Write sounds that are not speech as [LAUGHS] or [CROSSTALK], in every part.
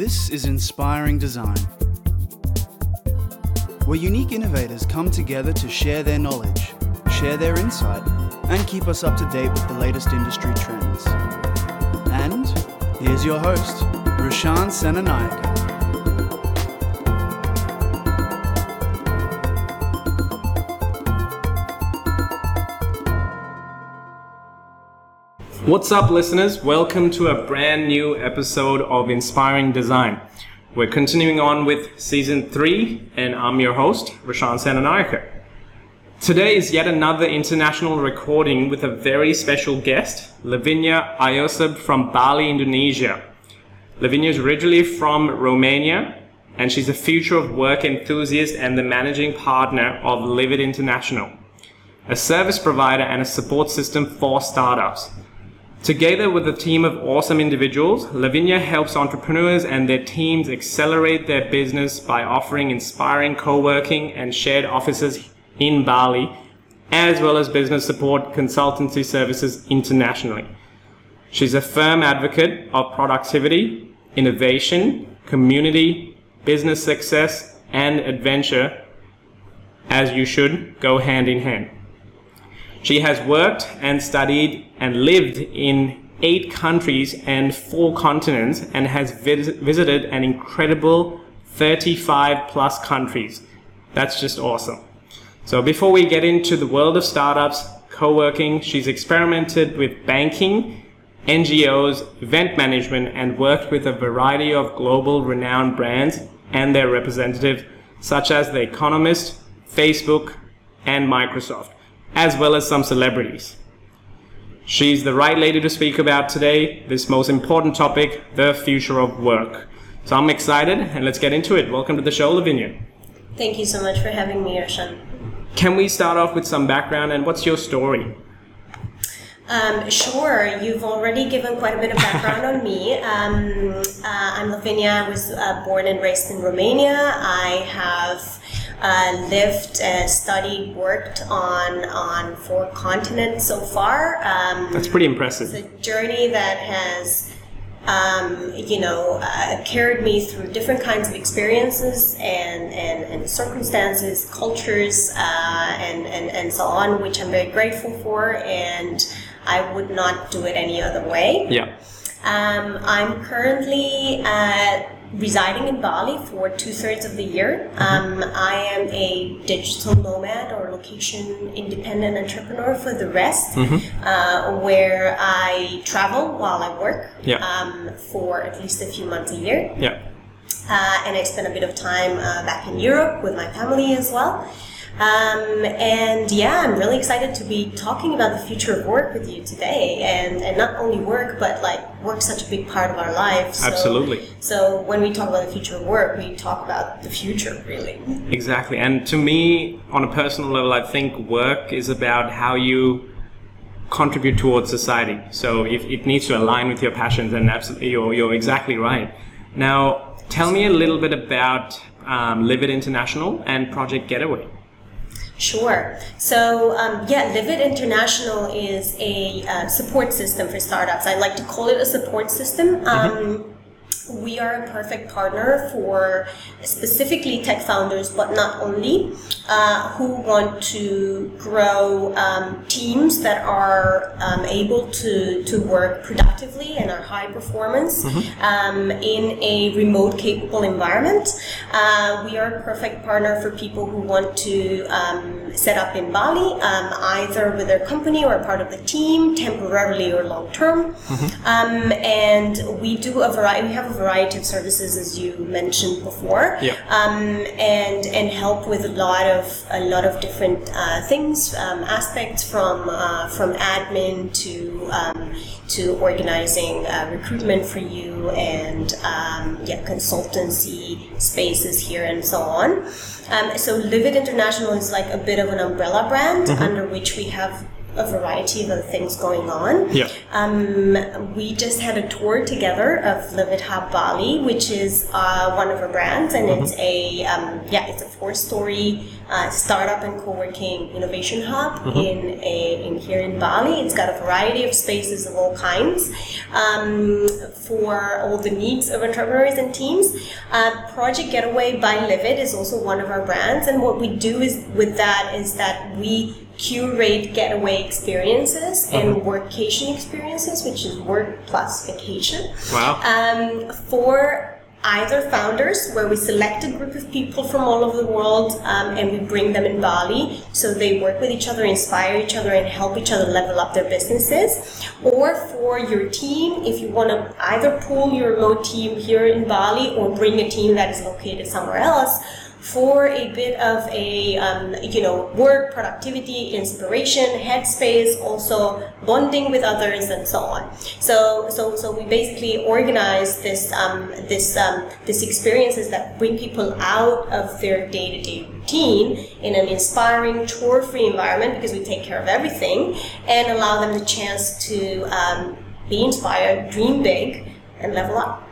This is Inspiring Design, where unique innovators come together to share their knowledge, share their insight, and keep us up to date with the latest industry trends. And here's your host, Rashan Senanayake. What's up, listeners? Welcome to a brand new episode of Inspiring Design. We're continuing on with season three, and I'm your host, Rashan Senanayake. Today is yet another international recording with a very special guest, Lavinia Iosub from Bali, Indonesia. Lavinia is originally from Romania, and she's a future of work enthusiast and the managing partner of Livit International, a service provider and a support system for startups. Together with a team of awesome individuals, Lavinia helps entrepreneurs and their teams accelerate their business by offering inspiring co-working and shared offices in Bali, as well as business support consultancy services internationally. She's a firm advocate of productivity, innovation, community, business success, and adventure, as you should go hand in hand. She has worked and studied and lived in eight countries and four continents and has vis- visited an incredible 35 plus countries. That's just awesome. So before we get into the world of startups, co-working, she's experimented with banking, NGOs, event management, and worked with a variety of global renowned brands and their representatives, such as The Economist, Facebook, and Microsoft as well as some celebrities. She's the right lady to speak about today, this most important topic, the future of work. So I'm excited and let's get into it. Welcome to the show, Lavinia. Thank you so much for having me, Arshan. Can we start off with some background and what's your story? Um, sure, you've already given quite a bit of background on me. [LAUGHS] Um, uh, I'm Lavinia. I was uh, born and raised in Romania. I have uh, lived, uh, studied, worked on on four continents so far. Um, That's pretty impressive. It's a journey that has, um, you know, uh, carried me through different kinds of experiences and, and, and circumstances, cultures, uh, and, and, and so on, which I'm very grateful for, and I would not do it any other way. Yeah. Um, I'm currently uh, residing in Bali for two thirds of the year. Um, I am a digital nomad or location independent entrepreneur for the rest, uh, where I travel while I work Yeah. um, for at least a few months a year. Yeah. Uh, and I spend a bit of time uh, back in Europe with my family as well. Um, and yeah, I'm really excited to be talking about the future of work with you today, and, and not only work, but like work's such a big part of our lives. So, Absolutely. So when we talk about the future of work, we talk about the future, really. Exactly. And to me, on a personal level, I think work is about how you contribute towards society. So if it needs to align with your passions, and absolutely, you're, you're exactly right. Now, tell me a little bit about um, Livit International and Project Getaway. Sure. So, um, yeah, Livit International is a uh, support system for startups. I like to call it a support system. Um, we are a perfect partner for specifically tech founders, but not only, uh, who want to grow um, teams that are um, able to, to work productively and are high performance um, in a remote capable environment. Uh, we are a perfect partner for people who want to um, set up in Bali, um, either with their company or part of the team, temporarily or long term. Um, and we do a variety. We have a variety of services, as you mentioned before, Yeah. um, and and help with a lot of a lot of different uh, things, um, aspects from uh, from admin to um, to organizing uh, recruitment for you and um, yeah, consultancy spaces here and so on. Um, so Livit International is like a bit of an umbrella brand under which we have a variety of other things going on. Yeah. Um, we just had a tour together of Livit Hub Bali, which is uh, one of our brands, and it's a um, yeah, it's a four-story uh, startup and co-working innovation hub in a in here in Bali. It's got a variety of spaces of all kinds um, for all the needs of entrepreneurs and teams. Uh, Project Getaway by Livit is also one of our brands, and what we do is with that is that we curate getaway experiences and workcation experiences, which is work plus vacation Wow. um, for either founders, where we select a group of people from all over the world um, and we bring them in Bali so they work with each other, inspire each other, and help each other level up their businesses. Or for your team, if you want to either pool your remote team here in Bali or bring a team that is located somewhere else for a bit of a um, you know work productivity inspiration headspace also bonding with others and so on so so so we basically organize this um, this um, this experiences that bring people out of their day-to-day routine in an inspiring chore-free environment because we take care of everything and allow them the chance to um, be inspired dream big and level up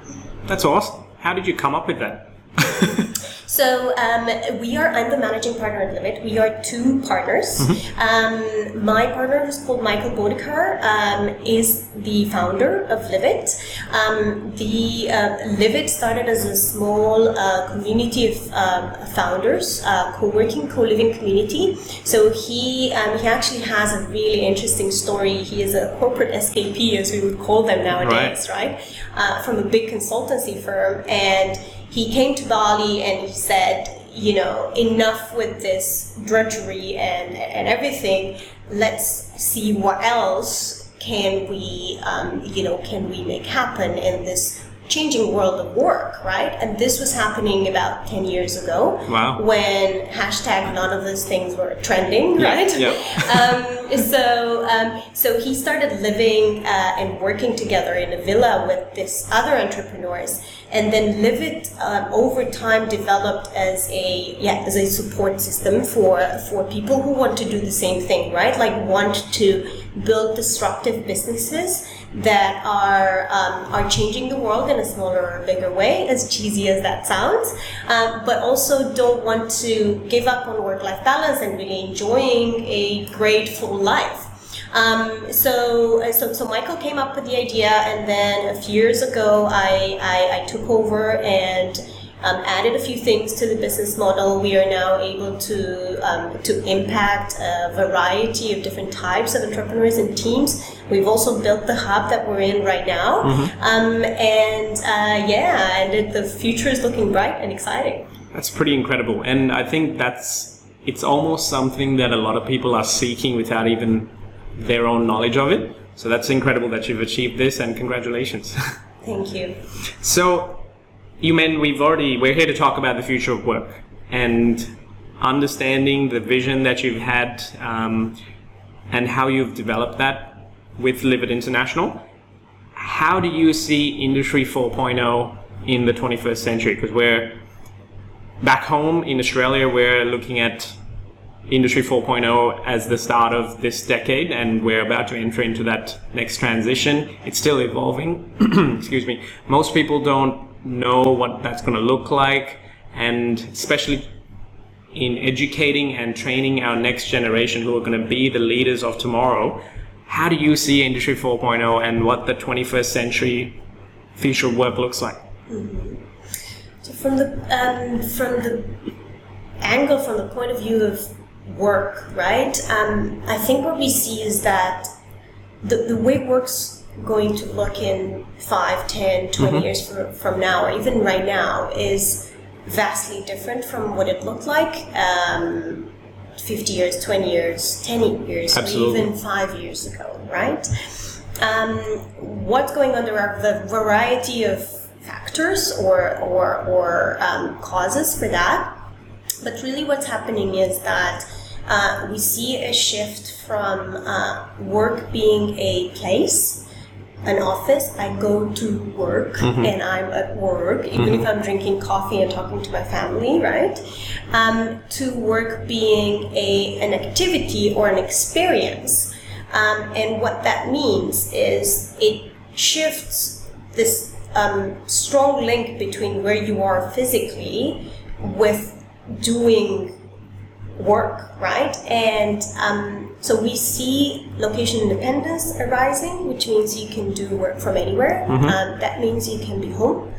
That's awesome. How did you come up with that? [LAUGHS] So um, we are. I'm the managing partner at Livit. We are two partners. Um, my partner, who's called Michael Bodekaer, um, is the founder of Livit. Um, the uh, Livit started as a small uh, community of um, founders, uh, co-working, co-living community. So he um, he actually has a really interesting story. He is a corporate escapee, as we would call them nowadays, right? Uh, from a big consultancy firm, and he came to Bali and he said, you know, enough with this drudgery and and everything. Let's see what else can we, um, you know, can we make happen in this changing world of work, right? And this was happening about ten years ago. Wow. When hashtag none of those things were trending, Yeah, right? yeah. [LAUGHS] um, so um, so he started living uh, and working together in a villa with this other entrepreneurs and then Livit um, over time developed as a yeah as a support system for for people who want to do the same thing right like want to build disruptive businesses that are um, are changing the world in a smaller or bigger way as cheesy as that sounds. Um, but also don't want to give up on work-life balance and really enjoying a great full life. Um, so, uh, so, so Michael came up with the idea, and then a few years ago, I, I, I took over and um, added a few things to the business model. We are now able to um, to impact a variety of different types of entrepreneurs and teams. We've also built the hub that we're in right now, um, and uh, yeah, and it, the future is looking bright and exciting. That's pretty incredible. And I think that's it's almost something that a lot of people are seeking without even their own knowledge of it. So that's incredible that you've achieved this and congratulations. [LAUGHS] Thank you. so you meant we've already we're here to talk about the future of work and understanding the vision that you've had um, and how you've developed that with Livit International. How do you see Industry 4.0 in the 21st century? Because we're back home in Australia, we're looking at Industry 4.0 as the start of this decade, and we're about to enter into that next transition. It's still evolving. [CLEARS THROAT] Excuse me. Most people don't know what that's going to look like, and especially in educating and training our next generation who are going to be the leaders of tomorrow. How do you see Industry 4.0 and what the 21st century future work looks like? So from the um, from the angle, from the point of view of work, right? Um, I think what we see is that the, the way work's going to look in 5, 10, 20 years from, from now, or even right now, is vastly different from what it looked like um, 50 years, 20 years, 10 years, Absolutely. or even five years ago, right? Um, what's going on? There are the variety of factors or, or, or um, causes for that. But really, what's happening is that uh, we see a shift from uh, work being a place, an office. I go to work and I'm at work, even if I'm drinking coffee and talking to my family, right? Um, to work being a, an activity or an experience. Um, and what that means is it shifts this um, strong link between where you are physically with doing work, right? And um, so we see location independence arising, which means you can do work from anywhere. Um, that means you can be home,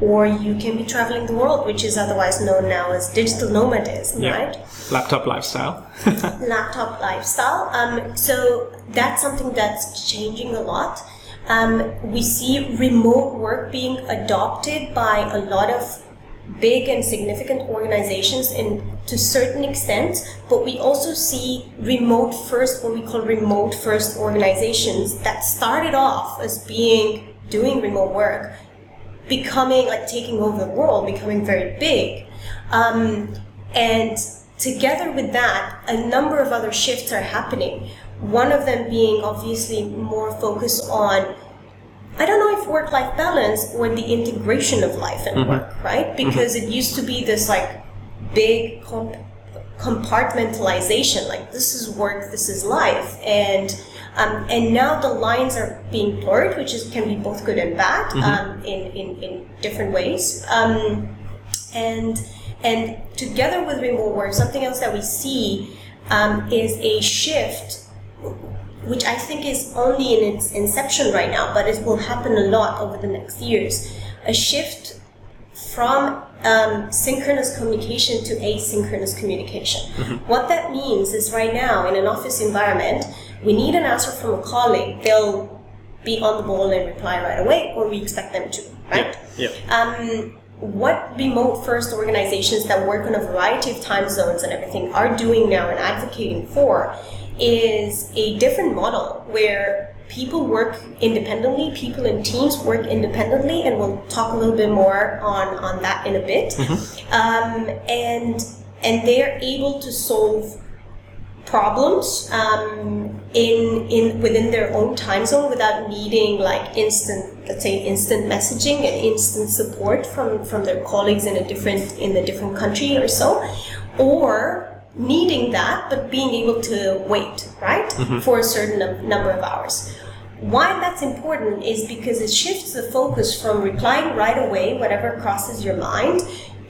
or you can be traveling the world, which is otherwise known now as digital nomadism, Yeah. right? Laptop lifestyle. [LAUGHS] [LAUGHS] laptop lifestyle. Um, so that's something that's changing a lot. Um, we see remote work being adopted by a lot of big and significant organizations in to certain extent, but we also see remote first, what we call remote first organizations that started off as being doing remote work, becoming like taking over the world, becoming very big. Um, and together with that, a number of other shifts are happening. One of them being obviously more focused on, I don't know if work life balance or the integration of life and work, right? Because it used to be this like big comp- compartmentalization like this is work this is life and um, and now the lines are being blurred which is can be both good and bad um, in, in, in different ways. Um, and and together with remote work something else that we see um, is a shift which I think is only in its inception right now, but it will happen a lot over the next years. A shift from um, synchronous communication to asynchronous communication. What that means is right now in an office environment, we need an answer from a colleague. They'll be on the ball and reply right away, or we expect them to, right? Yeah. um, what remote first organizations that work on a variety of time zones and everything are doing now and advocating for is a different model where people work independently, people in teams work independently, and we'll talk a little bit more on, on that in a bit. Um, and and they're able to solve problems um, in in within their own time zone without needing like instant let's say instant messaging and instant support from from their colleagues in a different in a different country or so or needing that but being able to wait right for a certain number of hours why that's important is because it shifts the focus from replying right away whatever crosses your mind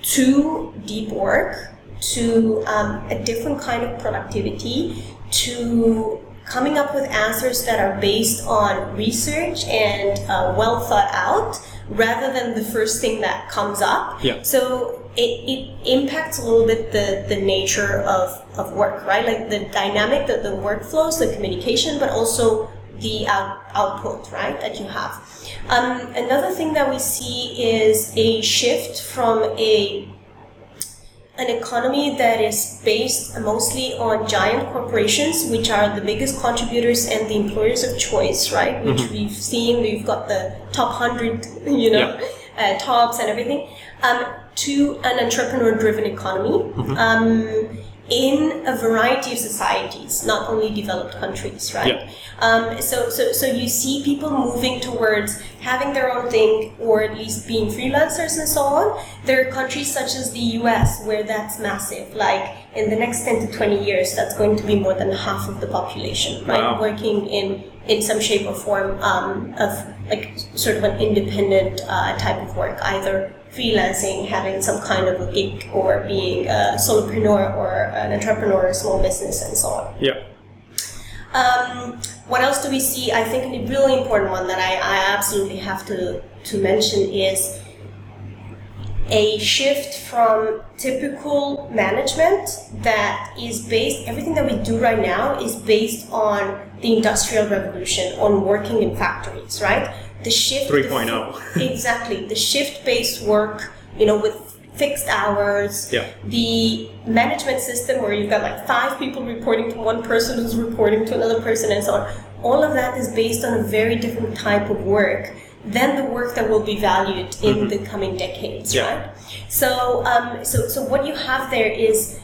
to deep work to um, a different kind of productivity, to coming up with answers that are based on research and uh, well thought out, rather than the first thing that comes up. Yeah. So it, it impacts a little bit the, the nature of, of work, right? Like the dynamic, the, the workflows, the communication, but also the out, output, right, that you have. Um, another thing that we see is a shift from a an economy that is based mostly on giant corporations, which are the biggest contributors and the employers of choice, right? Which we've seen, we've got the top 100, [LAUGHS] you know, uh, tops and everything, um, to an entrepreneur driven economy. Um, in a variety of societies, not only developed countries, right? Yeah. Um, so, so, so you see people moving towards having their own thing, or at least being freelancers and so on. There are countries such as the U.S. where that's massive. Like in the next ten to twenty years, that's going to be more than half of the population, right? Wow. Working in in some shape or form um, of like sort of an independent uh, type of work, either freelancing, having some kind of a gig, or being a solopreneur or an entrepreneur, a small business, and so on. Yeah. Um, what else do we see? I think a really important one that I, I absolutely have to, to mention is a shift from typical management that is based, everything that we do right now is based on the Industrial Revolution, on working in factories, right? The shift. 3.0. exactly. The shift based work, you know, with fixed hours, Yeah. the management system where you've got like five people reporting to one person who's reporting to another person and so on. All of that is based on a very different type of work than the work that will be valued in the coming decades, Yeah. right? So, um, so, so what you have there is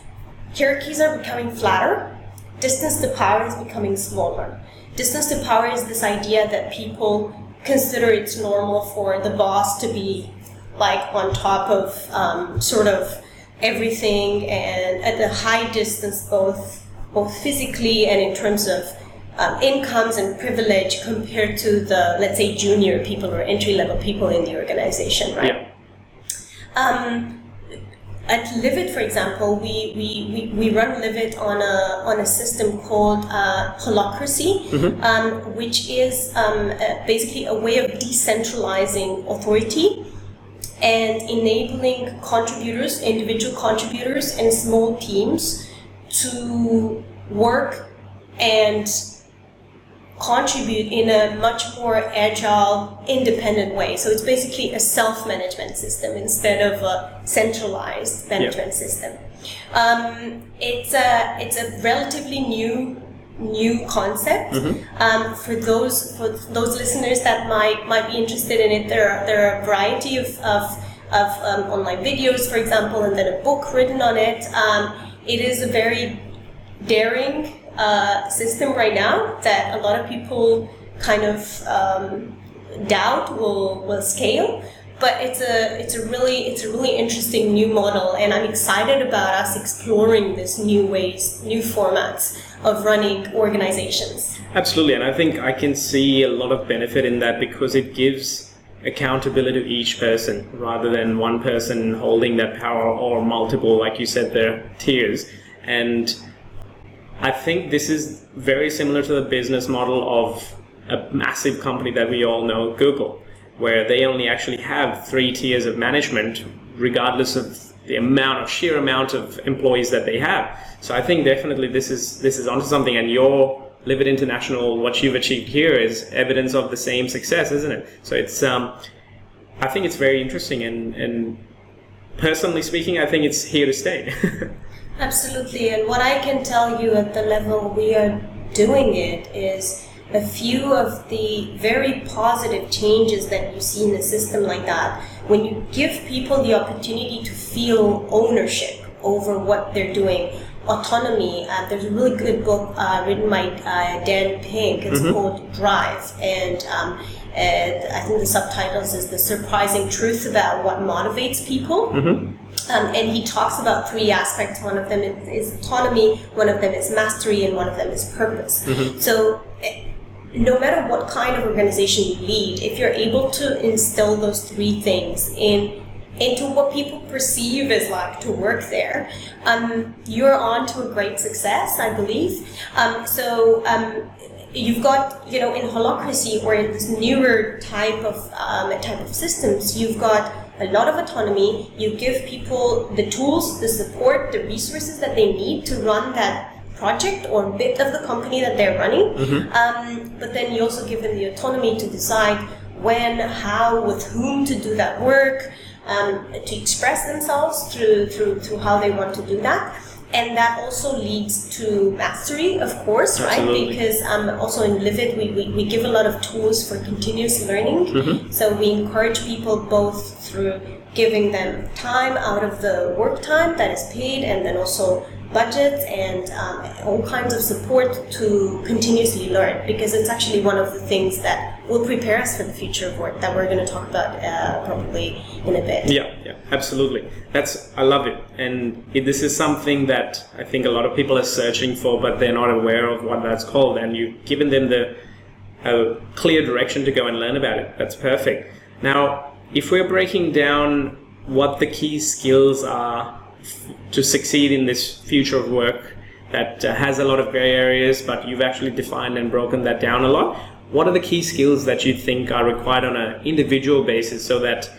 hierarchies are becoming flatter. Distance to power is becoming smaller. Distance to power is this idea that people consider it's normal for the boss to be like on top of um, sort of everything and at a high distance both both physically and in terms of um, incomes and privilege compared to the let's say junior people or entry level people in the organization right Yeah. um, at Livit, for example, we, we, we, we run Livit on a, on a system called uh, Holacracy, Mm-hmm. um, which is um, uh, basically a way of decentralizing authority and enabling contributors, individual contributors, and small teams to work and contribute in a much more agile, independent way. So it's basically a self-management system instead of a centralized management system. Um, it's a it's a relatively new new concept. Um, for those for those listeners that might might be interested in it, there are, there are a variety of of, of um, online videos, for example, and then a book written on it. Um, it is a very daring uh, system right now that a lot of people kind of um, doubt will will scale. But it's a it's a really it's a really interesting new model, and I'm excited about us exploring this new ways, new formats of running organizations. Absolutely, and I think I can see a lot of benefit in that because it gives accountability to each person rather than one person holding that power or multiple, like you said, there tiers. And I think this is very similar to the business model of a massive company that we all know, Google, where they only actually have three tiers of management, regardless of the amount of sheer amount of employees that they have. So I think definitely this is this is onto something, and your Livit International, what you've achieved here is evidence of the same success, isn't it? So it's um, I think it's very interesting, and and personally speaking, I think it's here to stay. [LAUGHS] Absolutely, and what I can tell you at the level we are doing it is a few of the very positive changes that you see in a system like that. When you give people the opportunity to feel ownership over what they're doing, autonomy. Uh, there's a really good book uh, written by uh, Dan Pink. It's called Drive, and um, and I think the subtitles is the surprising truth about what motivates people. Um, and he talks about three aspects. One of them is, is autonomy, one of them is mastery, and one of them is purpose. So, eh, no matter what kind of organization you lead, if you're able to instill those three things in into what people perceive as like to work there, um, you're on to a great success, I believe. Um, so um, you've got, you know, in holacracy or in this newer type of um, type of systems, you've got a lot of autonomy. You give people the tools, the support, the resources that they need to run that project or bit of the company that they're running. Um, but then you also give them the autonomy to decide when, how, with whom to do that work, um, to express themselves through, through, through how they want to do that. And that also leads to mastery, of course, Absolutely. right? Because um, also in Livit, we, we, we give a lot of tools for continuous learning. So we encourage people both through giving them time out of the work time that is paid and then also budgets and um, all kinds of support to continuously learn because it's actually one of the things that will prepare us for the future of work that we're going to talk about uh, probably in a bit. Yeah, absolutely. That's I love it, and it, this is something that I think a lot of people are searching for, but they're not aware of what that's called. And you've given them the a clear direction to go and learn about it. That's perfect. Now, if we're breaking down what the key skills are f- to succeed in this future of work that uh, has a lot of gray areas, but you've actually defined and broken that down a lot. What are the key skills that you think are required on an individual basis so that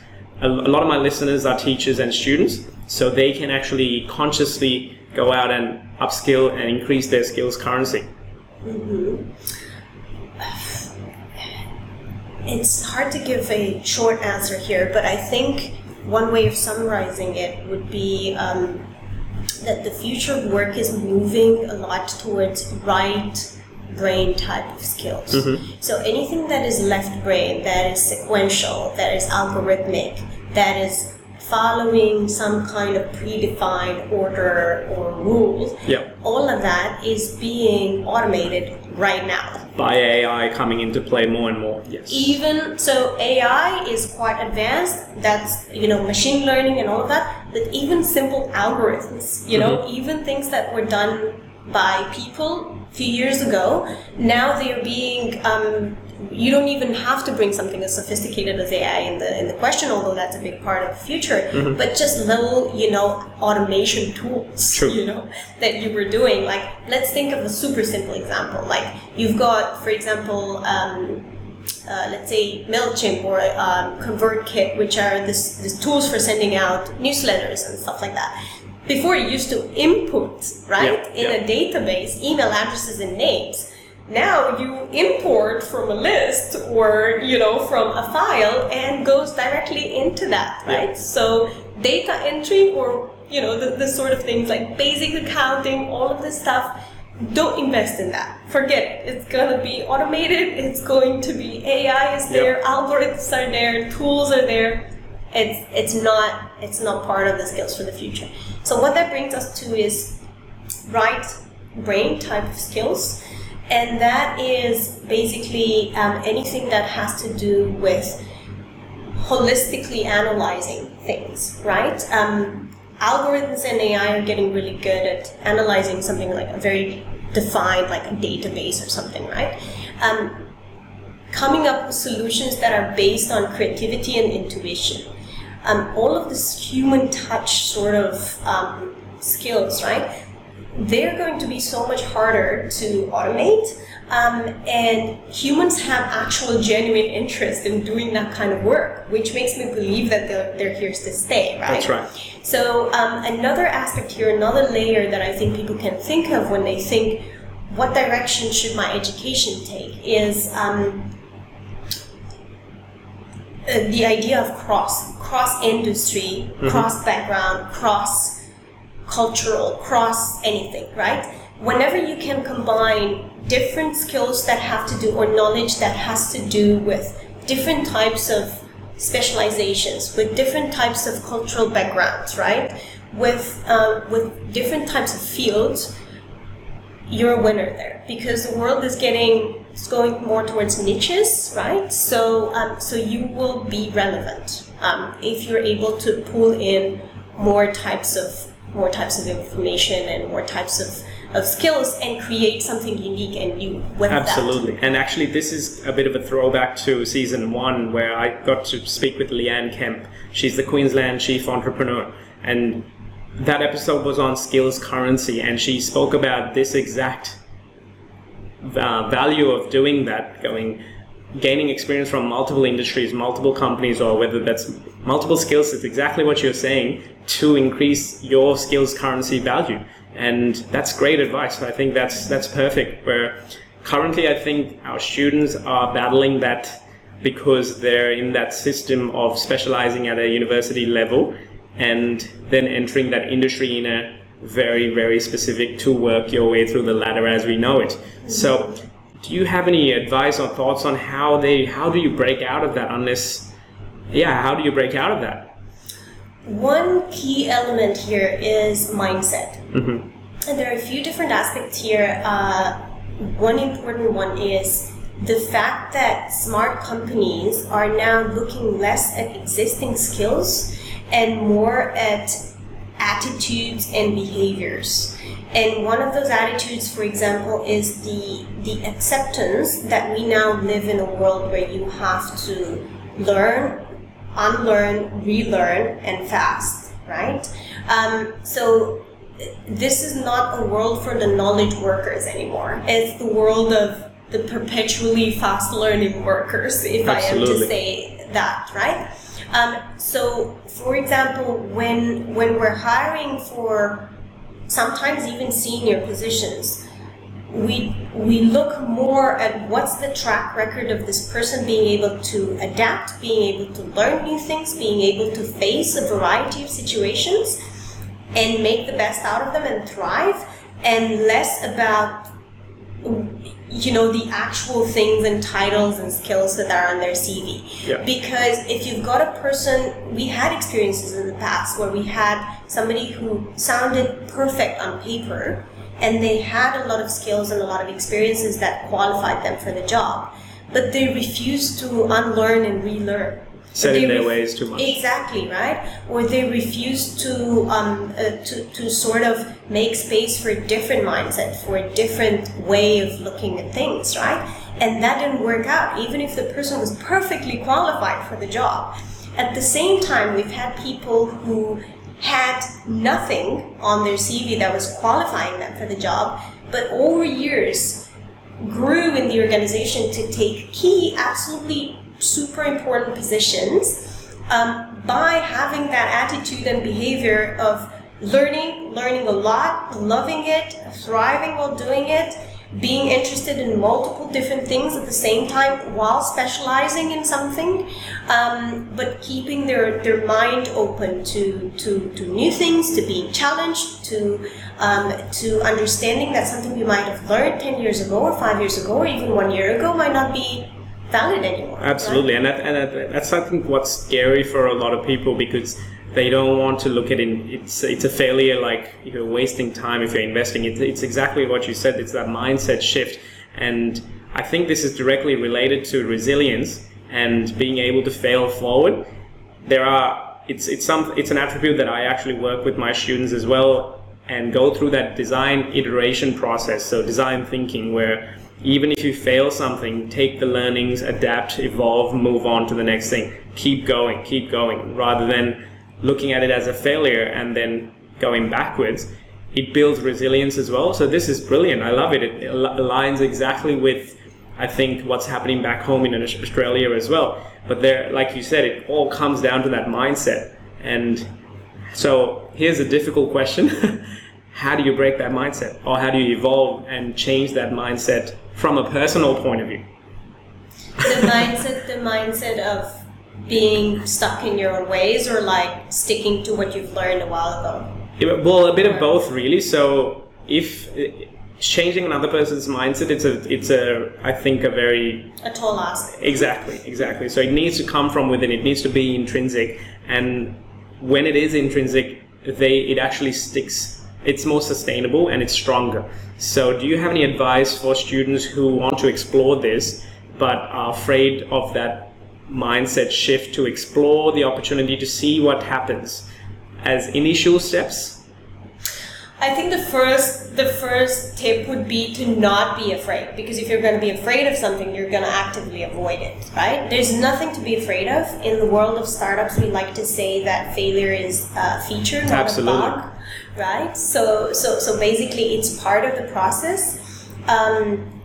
a, lot of my listeners are teachers and students, so they can actually consciously go out and upskill and increase their skills currency? It's hard to give a short answer here, but I think one way of summarizing it would be um, that the future of work is moving a lot towards right brain type of skills. Mm-hmm. So anything that is left brain, that is sequential, that is algorithmic, that is following some kind of predefined order or rules, Yeah. all of that is being automated right now. By AI coming into play more and more. Yes. even so ai is quite advanced that's you know machine learning and all of that but even simple algorithms you know mm-hmm. even things that were done by people a few years ago now they're being um, you don't even have to bring something as sophisticated as AI in the in the question, although that's a big part of the future. Mm-hmm. But just little, you know, automation tools, True. you know, that you were doing. Like, let's think of a super simple example. Like, you've got, for example. Um, uh, let's say Mailchimp or um, ConvertKit, which are this, this tools for sending out newsletters and stuff like that. Before you used to input right Yeah, in yeah. a database email addresses and names. Now you import from a list or you know from a file and goes directly into that, Yeah. right? So data entry or you know the, the sort of things like basic accounting, all of this stuff. Don't invest in that. Forget it. It's gonna be automated. It's going to be AI is there, algorithms are there, tools are there. It's it's not it's not part of the skills for the future. So what that brings us to is right brain type of skills, and that is basically um, anything that has to do with holistically analyzing things, right? Um, algorithms and AI are getting really good at analyzing something like a very defined, like a database or something, right? Um, coming up with solutions that are based on creativity and intuition. Um, all of this human touch sort of um, skills, right? They're going to be so much harder to automate, um, and humans have actual genuine interest in doing that kind of work, which makes me believe that they're, they're here to stay, right? That's right. So um, another aspect here, another layer that I think people can think of when they think, what direction should my education take, is um, uh, the idea of cross, cross industry, cross background, cross cultural, cross anything, right? Whenever you can combine different skills that have to do, or knowledge that has to do with different types of specializations, with different types of cultural backgrounds, right? With, uh, with different types of fields, you're a winner there because the world is getting it's going more towards niches, right? So um, so you will be relevant um, if you're able to pull in more types of more types of information and more types of, of skills and create something unique and new with that. Absolutely. And actually, this is a bit of a throwback to season one where I got to speak with Leanne Kemp. She's the Queensland chief entrepreneur. And that episode was on skills currency, and she spoke about this exact uh, value of doing that, going gaining experience from multiple industries, multiple companies, or whether that's multiple skills. It's exactly what you're saying to increase your skills currency value, and that's great advice. I think that's that's perfect. Where currently, I think our students are battling that because they're in that system of specializing at a university level and then entering that industry in a very very specific to work your way through the ladder as we know it so do you have any advice or thoughts on how they how do you break out of that unless yeah how do you break out of that One key element here is mindset. Mm-hmm. And there are a few different aspects here. Uh, one important one is the fact that smart companies are now looking less at existing skills and more at attitudes and behaviors. And one of those attitudes, for example, is the the acceptance that we now live in a world where you have to learn, unlearn, relearn, and fast, right? Um, so this is not a world for the knowledge workers anymore. It's the world of the perpetually fast learning workers, if I am to say that, right? Um, so, for example, when when we're hiring for sometimes even senior positions, we we look more at what's the track record of this person being able to adapt, being able to learn new things, being able to face a variety of situations and make the best out of them and thrive, and less about you know the actual things and titles and skills that are on their CV. Yeah. Because if you've got a person, we had experiences in the past where we had somebody who sounded perfect on paper and they had a lot of skills and a lot of experiences that qualified them for the job, but they refused to unlearn and relearn. Set in their ways too much. Exactly right, or they refuse to um, uh, to to sort of make space for a different mindset, for a different way of looking at things, right? and that didn't work out, even if the person was perfectly qualified for the job. At the same time, we've had people who had nothing on their CV that was qualifying them for the job, but over years grew in the organization to take key, absolutely super important positions um, by having that attitude and behavior of learning, learning a lot, loving it, thriving while doing it, being interested in multiple different things at the same time while specializing in something, um, but keeping their, their mind open to, to, to new things, to being challenged, to, um, to understanding that something we might have learned 10 years ago or 5 years ago or even one year ago might not be valid anymore. Absolutely, right? and, that, and that, that's I think what's scary for a lot of people because they don't want to look at it. It's it's a failure, like you're wasting time if you're investing. It's, it's exactly what you said. It's that mindset shift, and I think this is directly related to resilience and being able to fail forward. There are it's it's some it's an attribute that I actually work with my students as well and go through that design iteration process. So design thinking where even if you fail something, take the learnings, adapt, evolve, move on to the next thing. Keep going, keep going, rather than looking at it as a failure and then going backwards. It builds resilience as well. So this is brilliant. I love it. It aligns exactly with, I think, what's happening back home in Australia as well. But there, like you said, it all comes down to that mindset. And so here's a difficult question. [LAUGHS] how do you break that mindset? Or how do you evolve and change that mindset from a personal point of view? The mindset, the mindset of being stuck in your own ways or like sticking to what you've learned a while ago? Yeah, well, a bit of both, really. So if eh, changing another person's mindset, it's a, it's a, I think, a very a tall ask. Exactly, exactly. So it needs to come from within. It needs to be intrinsic, and when it is intrinsic, they it actually sticks. It's more sustainable and it's stronger. So, do you have any advice for students who want to explore this but are afraid of that mindset shift to explore the opportunity to see what happens as initial steps? I think the first the first tip would be to not be afraid because if you're going to be afraid of something you're going to actively avoid it right? There's nothing to be afraid of. In the world of startups we like to say that failure is a feature not Absolutely. a bug right? So so so basically it's part of the process. Um,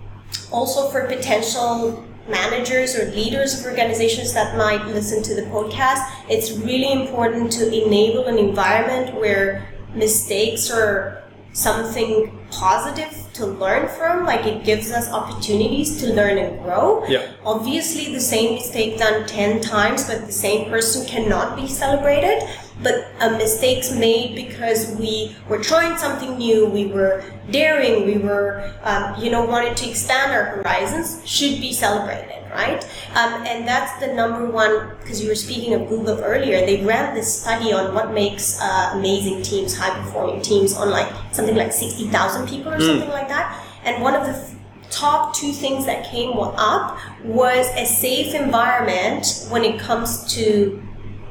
also for potential managers or leaders of organizations that might listen to the podcast, it's really important to enable an environment where mistakes are something positive to learn from like it gives us opportunities to learn and grow. Yeah. obviously the same mistake done 10 times but the same person cannot be celebrated. But uh, mistakes made because we were trying something new, we were daring, we were, um, you know, wanted to expand our horizons, should be celebrated, right? Um, and that's the number one, because you were speaking of Google earlier, they ran this study on what makes uh, amazing teams, high performing teams on like something like 60,000 people or mm. something like that. And one of the th- top two things that came up was a safe environment when it comes to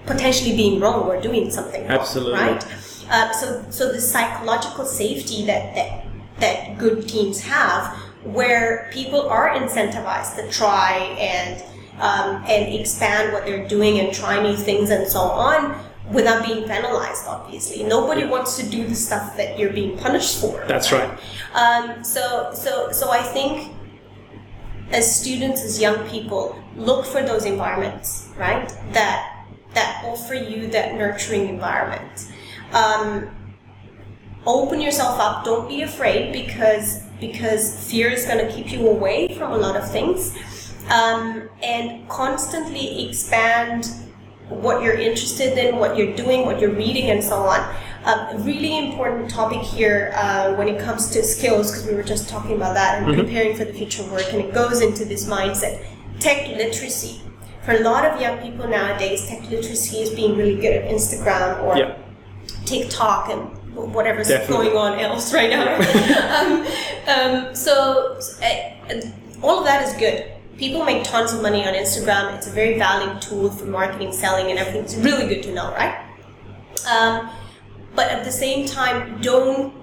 potentially being wrong or doing something wrong, Absolutely. right? Uh, so, so the psychological safety that, that that good teams have, where people are incentivized to try and um, and expand what they're doing and try new things and so on without being penalized obviously nobody yeah. wants to do the stuff that you're being punished for that's right, right. Um, so so so i think as students as young people look for those environments right that that offer you that nurturing environment. Um, open yourself up. Don't be afraid because because fear is going to keep you away from a lot of things. Um, and constantly expand what you're interested in, what you're doing, what you're reading, and so on. A really important topic here uh, when it comes to skills, because we were just talking about that and mm-hmm. preparing for the future work, and it goes into this mindset. Tech literacy for a lot of young people nowadays, tech literacy is being really good at Instagram or yeah. TikTok and whatever's Definitely. going on else right now. [LAUGHS] um, um, so uh, all of that is good. People make tons of money on Instagram. It's a very valid tool for marketing, selling, and everything. It's really good to know, right? Um, but at the same time, don't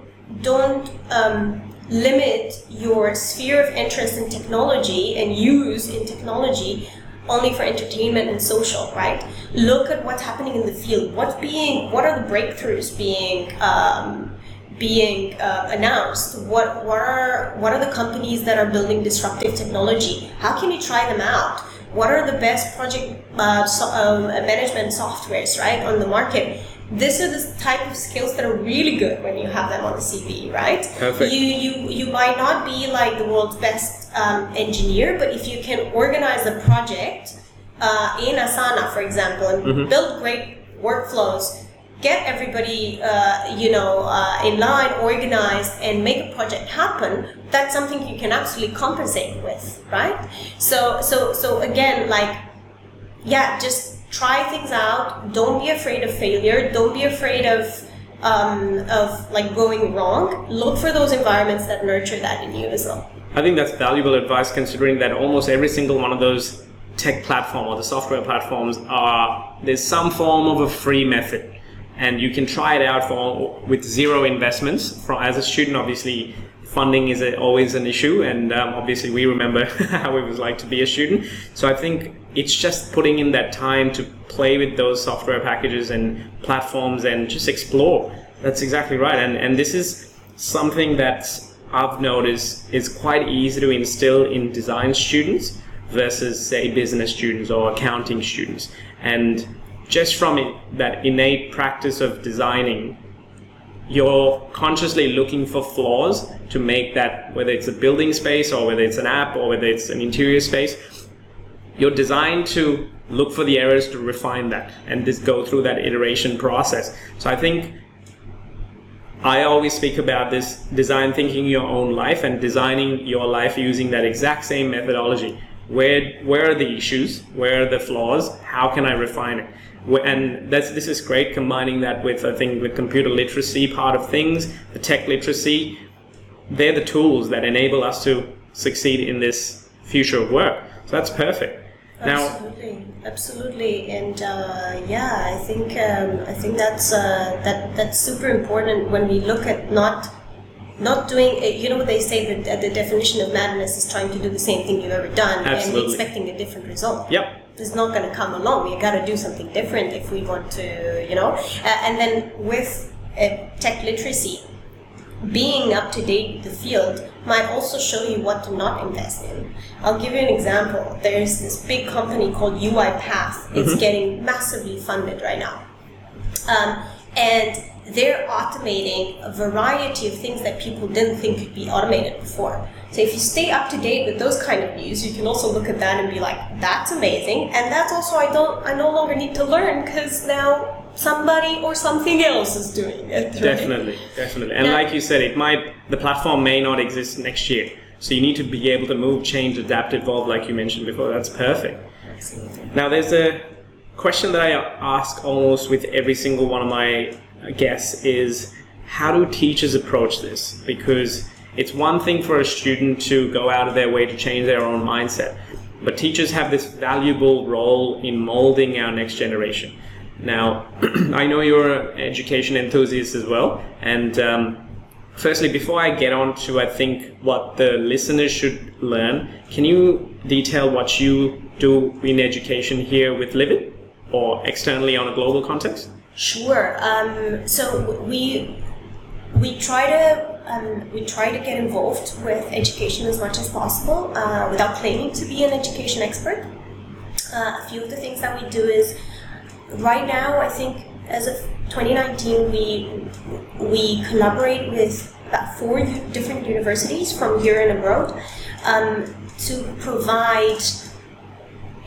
don't um, limit your sphere of interest in technology and use in technology only for entertainment and social, right? Look at what's happening in the field. What's being, what are the breakthroughs being um, being uh, announced? What what are what are the companies that are building disruptive technology? How can you try them out? What are the best project uh, so, um, management softwares right on the market? These are the type of skills that are really good when you have them on the CV, right? Perfect. You you you might not be like the world's best um, engineer, but if you can organize a project uh, in Asana, for example, and build great workflows, get everybody uh, you know uh, in line, organized, and make a project happen, that's something you can absolutely compensate with, right? So so so again, like yeah, just try things out. Don't be afraid of failure. Don't be afraid of um, of like going wrong. Look for those environments that nurture that in you as well. I think that's valuable advice considering that almost every single one of those tech platform or the software platforms are there's some form of a free method and you can try it out for with zero investments from as a student obviously funding is a, always an issue and um, obviously we remember [LAUGHS] how it was like to be a student so i think it's just putting in that time to play with those software packages and platforms and just explore that's exactly right and and this is something that I've noticed is quite easy to instill in design students versus say business students or accounting students. And just from it, that innate practice of designing, you're consciously looking for flaws to make that, whether it's a building space or whether it's an app or whether it's an interior space, you're designed to look for the errors to refine that and just go through that iteration process. So I think I always speak about this design thinking your own life and designing your life using that exact same methodology. Where where are the issues? Where are the flaws? How can I refine it? And that's this is great combining that with I think the computer literacy part of things, the tech literacy. They're the tools that enable us to succeed in this future of work. So that's perfect. Now, absolutely, absolutely, and uh, yeah, I think um, I think that's uh, that that's super important when we look at not not doing. uh, You know what they say that the definition of madness is trying to do the same thing you've ever done Absolutely. and expecting a different result. yep, It's not going to come along. We got to do something different if we want to, you know. Uh, and then with uh, tech literacy, being up to date with the field might also show you what to not invest in. I'll give you an example. There's this big company called UiPath. It's getting massively funded right now. Um, and they're automating a variety of things that people didn't think could be automated before. So if you stay up to date with those kind of news, you can also look at that and be like, "That's amazing," and that's also I don't I no longer need to learn because now somebody or something else is doing it. right? definitely, definitely. And Yeah. like you said, it might the platform may not exist next year. So you need to be able to move, change, adapt, evolve, like you mentioned before. That's perfect. Absolutely. Now, there's a question that I ask almost with every single one of my guests is how do teachers approach this? Because it's one thing for a student to go out of their way to change their own mindset, but teachers have this valuable role in molding our next generation. Now, [CLEARS THROAT] I know you're an education enthusiast as well, and um, Firstly, before I get on to, I think, what the listeners should learn, can you detail what you do in education here with Livit or externally on a global context? Sure. Um, so we we try to um, we try to get involved with education as much as possible uh, without claiming to be an education expert. Uh, a few of the things that we do is right now I think as of 2019 we we collaborate with about four different universities from here and abroad um, to provide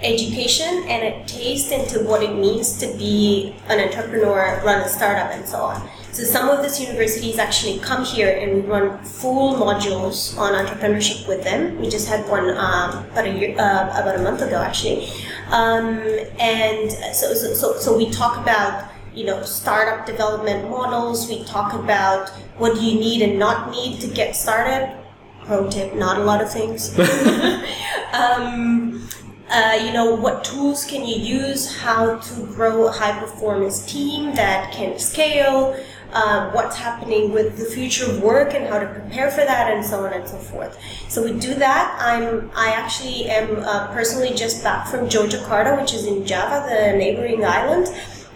education and a taste into what it means to be an entrepreneur, run a startup, and so on. So some of these universities actually come here and we run full modules on entrepreneurship with them. We just had one um, about a year, uh, about a month ago actually, um, and so, so so so we talk about you know startup development models. We talk about what do you need and not need to get started. Pro tip: not a lot of things. [LAUGHS] um, uh, you know what tools can you use how to grow a high performance team that can scale uh, what's happening with the future of work and how to prepare for that, and so on and so forth. So we do that. I'm I actually am uh, personally just back from Yogyakarta, which is in Java, the neighboring island.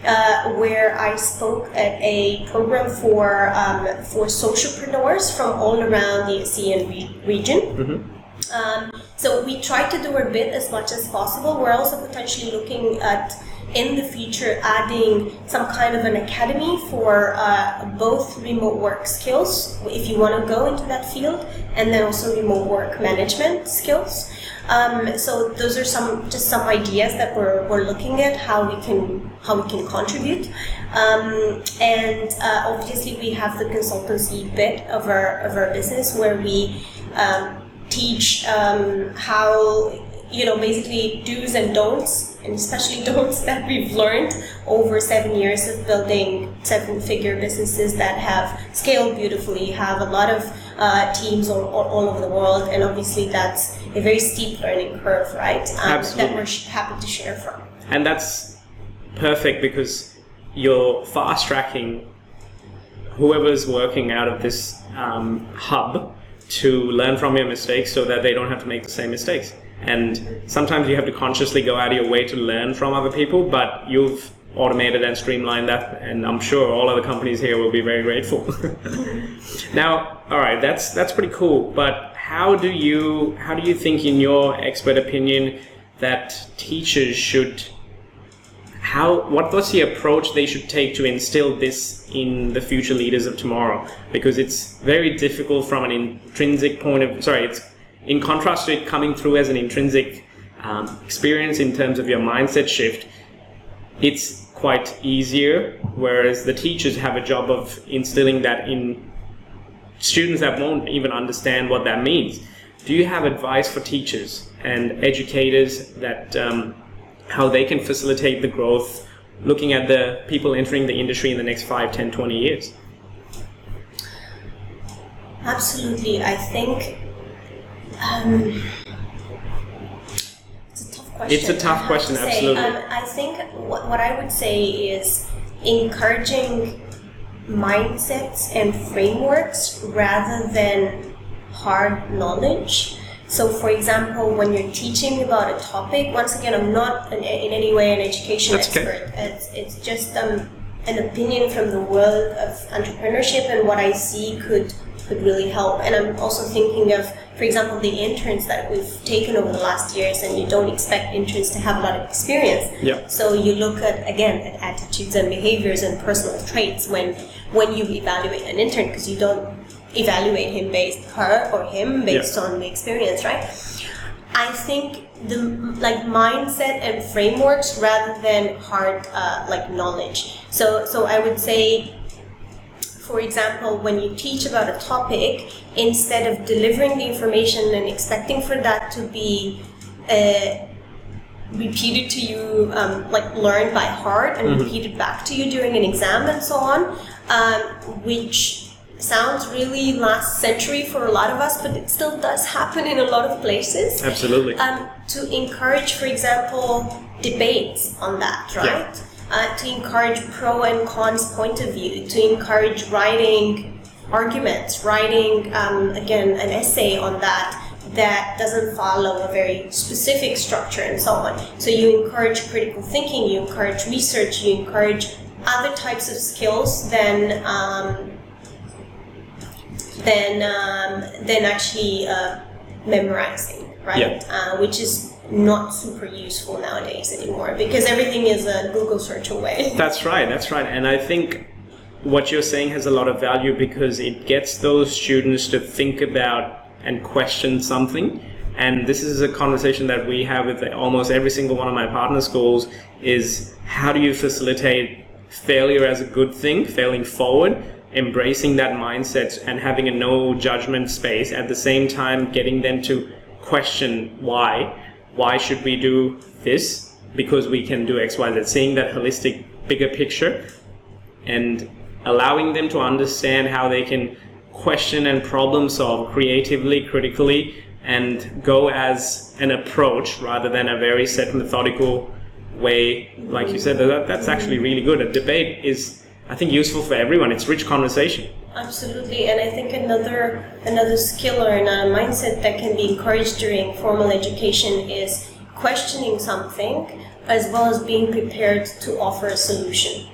Uh, where I spoke at a program for um, for socialpreneurs from all around the ASEAN re- region. Um, so we try to do our bit as much as possible. We're also potentially looking at in the future adding some kind of an academy for uh, both remote work skills if you want to go into that field and then also remote work management skills. Um, so those are some just some ideas that we're, we're looking at how we can how we can contribute. Um, and uh, obviously we have the consultancy bit of our of our business where we um, teach um, how you know basically do's and don'ts and especially [LAUGHS] don'ts that we've learned over seven years of building seven figure businesses that have scaled beautifully have a lot of uh, teams all, all, all over the world and obviously that's a very steep learning curve right? Um, that we're sh- happy to share from. And that's perfect because you're fast tracking whoever's working out of this um, hub to learn from your mistakes so that they don't have to make the same mistakes. And sometimes you have to consciously go out of your way to learn from other people, but you've automated and streamlined that, and I'm sure all other companies here will be very grateful. [LAUGHS] now, all right, that's that's pretty cool. But how do you how do you think, in your expert opinion, that teachers should how what what's the approach they should take to instill this in the future leaders of tomorrow because it's very difficult from an intrinsic point of sorry it's in contrast to it coming through as an intrinsic um, experience in terms of your mindset shift it's quite easier whereas the teachers have a job of instilling that in students that won't even understand what that means do you have advice for teachers and educators that um, how they can facilitate the growth looking at the people entering the industry in the next 5 10 20 years Absolutely. I think um, it's a tough question. It's a tough question, to say. absolutely. Um, I think what, what I would say is encouraging mindsets and frameworks rather than hard knowledge. So, for example, when you're teaching about a topic, once again, I'm not in, in any way an education That's okay. expert. It's, it's just um, an opinion from the world of entrepreneurship and what I see could could really help. And I'm also thinking of, for example, the interns that we've taken over the last years, and you don't expect interns to have a lot of experience. Yeah. So you look at again at attitudes and behaviors and personal traits when when you evaluate an intern because you don't evaluate him based her or him based Yeah. on the experience, right? I think the like mindset and frameworks rather than hard uh, like knowledge. So so I would say for example, when you teach about a topic, instead of delivering the information and expecting for that to be uh, repeated to you, um, like learned by heart and repeated back to you during an exam and so on, um, which sounds really last century for a lot of us, but it still does happen in a lot of places. Absolutely. Um, to encourage, for example, debates on that, Yeah. Uh, to encourage pro and cons point of view, to encourage writing arguments, writing um, again an essay on that that doesn't follow a very specific structure and so on. So you encourage critical thinking, you encourage research, you encourage other types of skills than um, than um, than actually uh, memorizing, right? Yeah. Uh, which is not super useful nowadays anymore because everything is a Google search away. [LAUGHS] That's right, that's right. And I think what you're saying has a lot of value because it gets those students to think about and question something. And this is a conversation that we have with almost every single one of my partner schools is how do you facilitate failure as a good thing, failing forward, embracing that mindset and having a no judgment space at the same time getting them to question why why should we do this because we can do xyz seeing that holistic bigger picture and allowing them to understand how they can question and problem solve creatively critically and go as an approach rather than a very set methodical way like you said that, that's actually really good a debate is I think useful for everyone. It's rich conversation. Absolutely, and I think another another skill or a mindset that can be encouraged during formal education is questioning something as well as being prepared to offer a solution.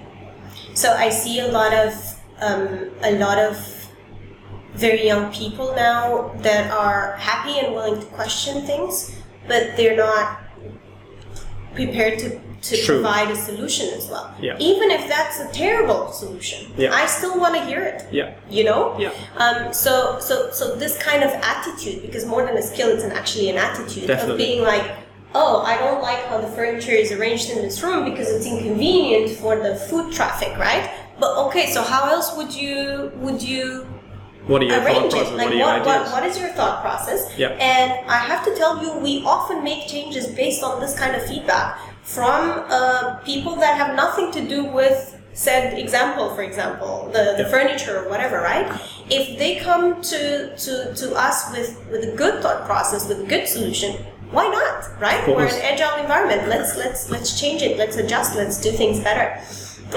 So I see a lot of um, a lot of very young people now that are happy and willing to question things, but they're not prepared to, to True. provide a solution as well. Yeah. Even if that's a terrible solution, Yeah. I still want to hear it. Yeah. You know? Yeah. Um, so, so, so this kind of attitude, because more than a skill, it's an actually an attitude Definitely. of being like, oh, I don't like how the furniture is arranged in this room because it's inconvenient for the foot traffic, right? But okay, so how else would you would you What are your thought arrange process? it? Like what what, what, what is your thought process? Yeah. And I have to tell you, we often make changes based on this kind of feedback from uh, people that have nothing to do with said example, for example, the, the Yeah. furniture or whatever, right? If they come to, to, to us with, with a good thought process, with a good solution, why not, right? We're an agile environment. Let's let's let's change it. Let's adjust. Let's do things better.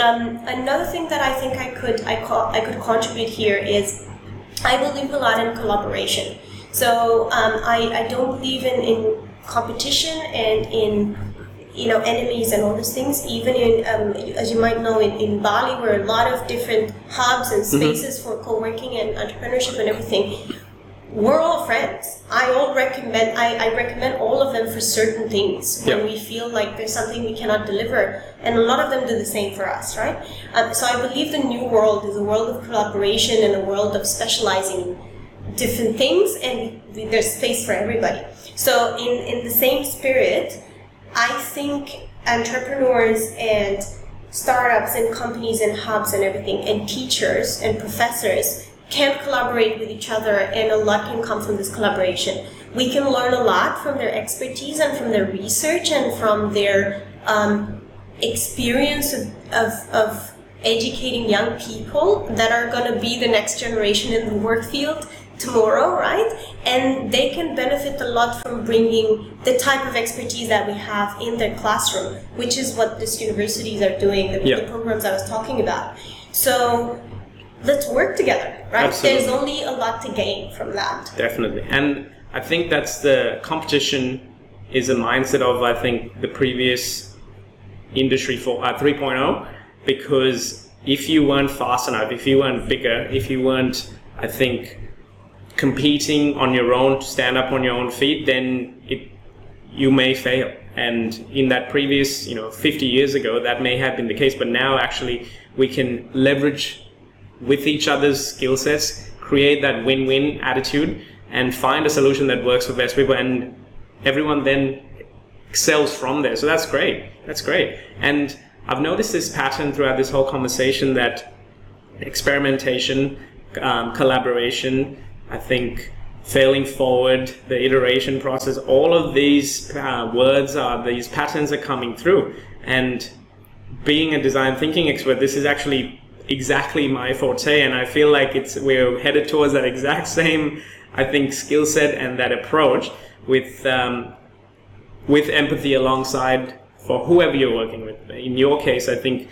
Um, another thing that I think I could I call I could contribute here is I believe a lot in collaboration. So um, I, I don't believe in, in competition and in you know enemies and all those things. Even in um, as you might know in, in Bali, where a lot of different hubs and spaces for co-working and entrepreneurship and everything. We're all friends. I all recommend. I, I recommend all of them for certain things when Yeah. we feel like there's something we cannot deliver, and a lot of them do the same for us, right? Um, so I believe the new world is a world of collaboration and a world of specializing different things and there's space for everybody so in, in the same spirit i think entrepreneurs and startups and companies and hubs and everything and teachers and professors can collaborate with each other and a lot can come from this collaboration. We can learn a lot from their expertise and from their research and from their um, experience of, of, of educating young people that are going to be the next generation in the work field tomorrow, right? And they can benefit a lot from bringing the type of expertise that we have in their classroom, which is what these universities are doing, the, Yeah. the programs I was talking about. So let's work together, right? Absolutely. There's only a lot to gain from that. Definitely. And I think that's the competition is a mindset of, I think, the previous industry for uh, 3.0 because if you weren't fast enough, if you weren't bigger, if you weren't, I think, competing on your own to stand up on your own feet, then it you may fail. And in that previous, you know, 50 years ago, that may have been the case, but now actually we can leverage with each other's skill sets, create that win-win attitude, and find a solution that works for best people, and everyone then excels from there. So that's great. That's great. And I've noticed this pattern throughout this whole conversation that experimentation, um, collaboration, I think failing forward, the iteration process, all of these uh, words are, these patterns are coming through. And being a design thinking expert, this is actually exactly my forte, and I feel like it's we're headed towards that exact [LAUGHS] same, I think, skill set and that approach with um, with empathy alongside for whoever you're working with. In your case, I think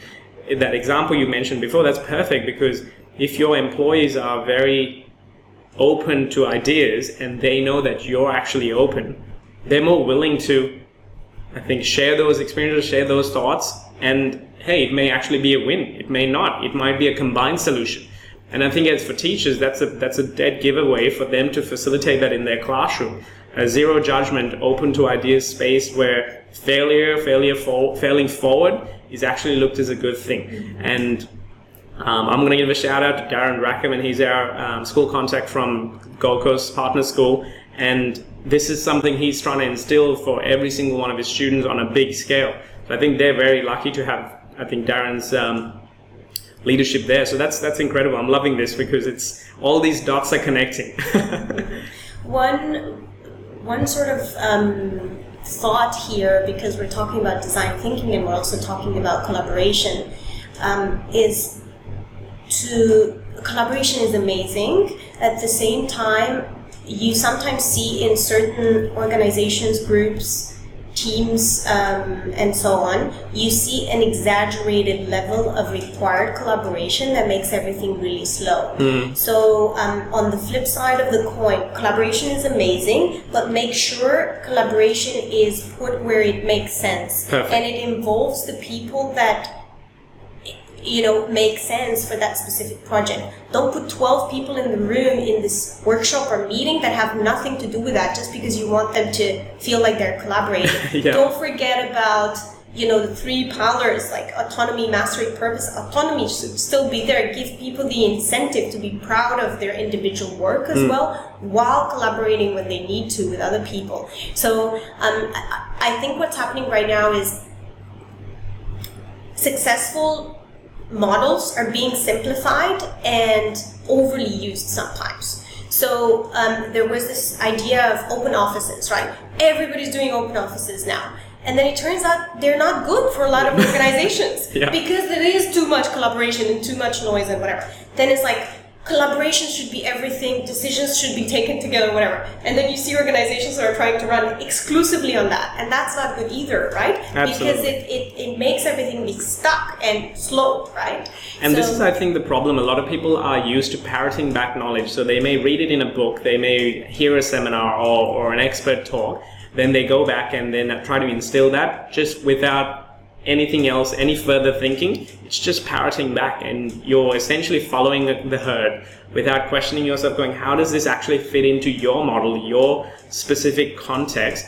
that example you mentioned before that's perfect because if your employees are very open to ideas and they know that you're actually open, they're more willing to I think share those experiences, share those thoughts, and hey, it may actually be a win. It may not. It might be a combined solution. And I think as for teachers, that's a that's a dead giveaway for them to facilitate that in their classroom. A zero judgment, open to ideas space where failure, failure, for, failing forward is actually looked as a good thing. And um, I'm going to give a shout out to Darren Rackham, and he's our um, school contact from Gold Coast Partner School. And this is something he's trying to instill for every single one of his students on a big scale. So I think they're very lucky to have, I think, Darren's um, leadership there. So that's that's incredible. I'm loving this because it's all these dots are connecting. [LAUGHS] One, one sort of um, thought here, because we're talking about design thinking and we're also talking about collaboration, um, is to collaboration is amazing. At the same time, you sometimes see in certain organizations, groups, teams um, and so on, you see an exaggerated level of required collaboration that makes everything really slow. So, um, on the flip side of the coin, collaboration is amazing, but make sure collaboration is put where it makes sense. Perfect. And it involves the people that you know make sense for that specific project. Don't put 12 people in the room in this workshop or meeting that have nothing to do with that just because you want them to feel like they're collaborating. [LAUGHS] Yeah. don't forget about you know the three pillars like autonomy mastery purpose. Autonomy should still be there. Give people the incentive to be proud of their individual work as well while collaborating when they need to with other people. So um, I think what's happening right now is successful models are being simplified and overly used sometimes. So um, there was this idea of open offices, right? Everybody's doing open offices now. And then it turns out they're not good for a lot of [LAUGHS] organizations Yeah. because there is too much collaboration and too much noise and whatever. Then it's like collaboration should be everything, decisions should be taken together, whatever. And then you see organizations that are trying to run exclusively on that. And that's not good either, right? Absolutely. Because it, it, it makes everything be stuck and slow, right? And this is, I think, the problem. A lot of people are used to parroting back knowledge. So they may read it in a book, they may hear a seminar or, or an expert talk, then they go back and then try to instill that just without anything else, any further thinking. It's just parroting back, and you're essentially following the, herd without questioning yourself, going, how does this actually fit into your model, your specific context?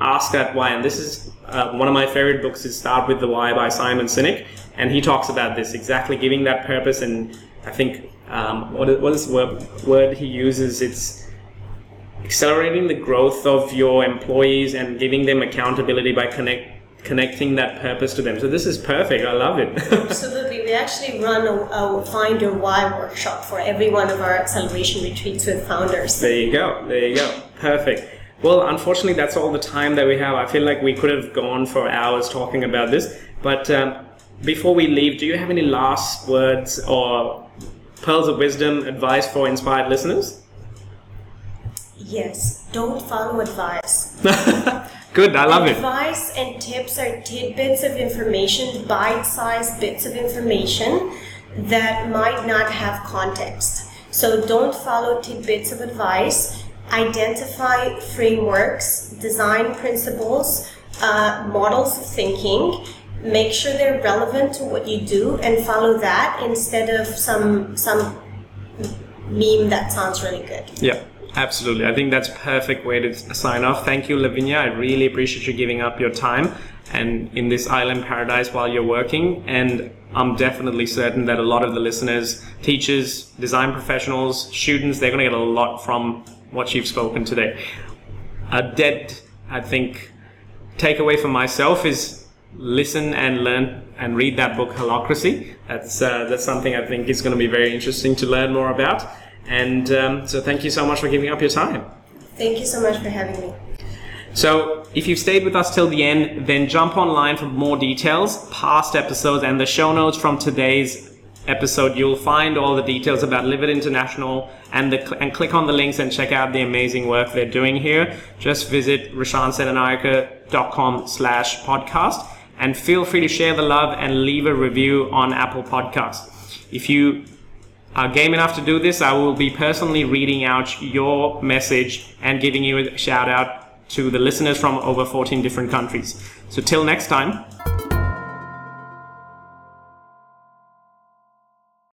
ask that why and this is uh, one of my favorite books is start with the why by simon sinek and he talks about this exactly giving that purpose and i think um, what, is- what is the word, word he uses it's accelerating the growth of your employees and giving them accountability by connect connecting that purpose to them so this is perfect i love it [LAUGHS] Absolutely. We actually run a, a Find Your Why workshop for every one of our acceleration retreats with founders. There you go. There you go. Perfect. Well, unfortunately, that's all the time that we have. I feel like we could have gone for hours talking about this. But um, before we leave, do you have any last words or pearls of wisdom, advice for inspired listeners? Yes, don't follow advice. [LAUGHS] Good. I love it. Advice and tips are tidbits of information, bite sized bits of information that might not have context. So don't follow tidbits of advice. Identify frameworks, design principles, uh, models of thinking. Make sure they're relevant to what you do and follow that instead of some some meme that sounds really good. Yeah, absolutely. I think that's a perfect way to sign off. Thank you, Lavinia. I really appreciate you giving up your time and in this island paradise while you're working. And I'm definitely certain that a lot of the listeners, teachers, design professionals, students, they're going to get a lot from what you've spoken today. A dead, I think, takeaway for myself is listen and learn and read that book Holacracy. That's uh, that's something I think is going to be very interesting to learn more about. And um, so, thank you so much for giving up your time. Thank you so much for having me. So, if you've stayed with us till the end, then jump online for more details, past episodes, and the show notes from today's episode. You'll find all the details about Livit International and the and click on the links and check out the amazing work they're doing here. Just visit rashansenanayaka.com slash podcast and feel free to share the love and leave a review on Apple Podcasts. If you game enough to do this, I will be personally reading out your message and giving you a shout out to the listeners from over 14 different countries. So till next time,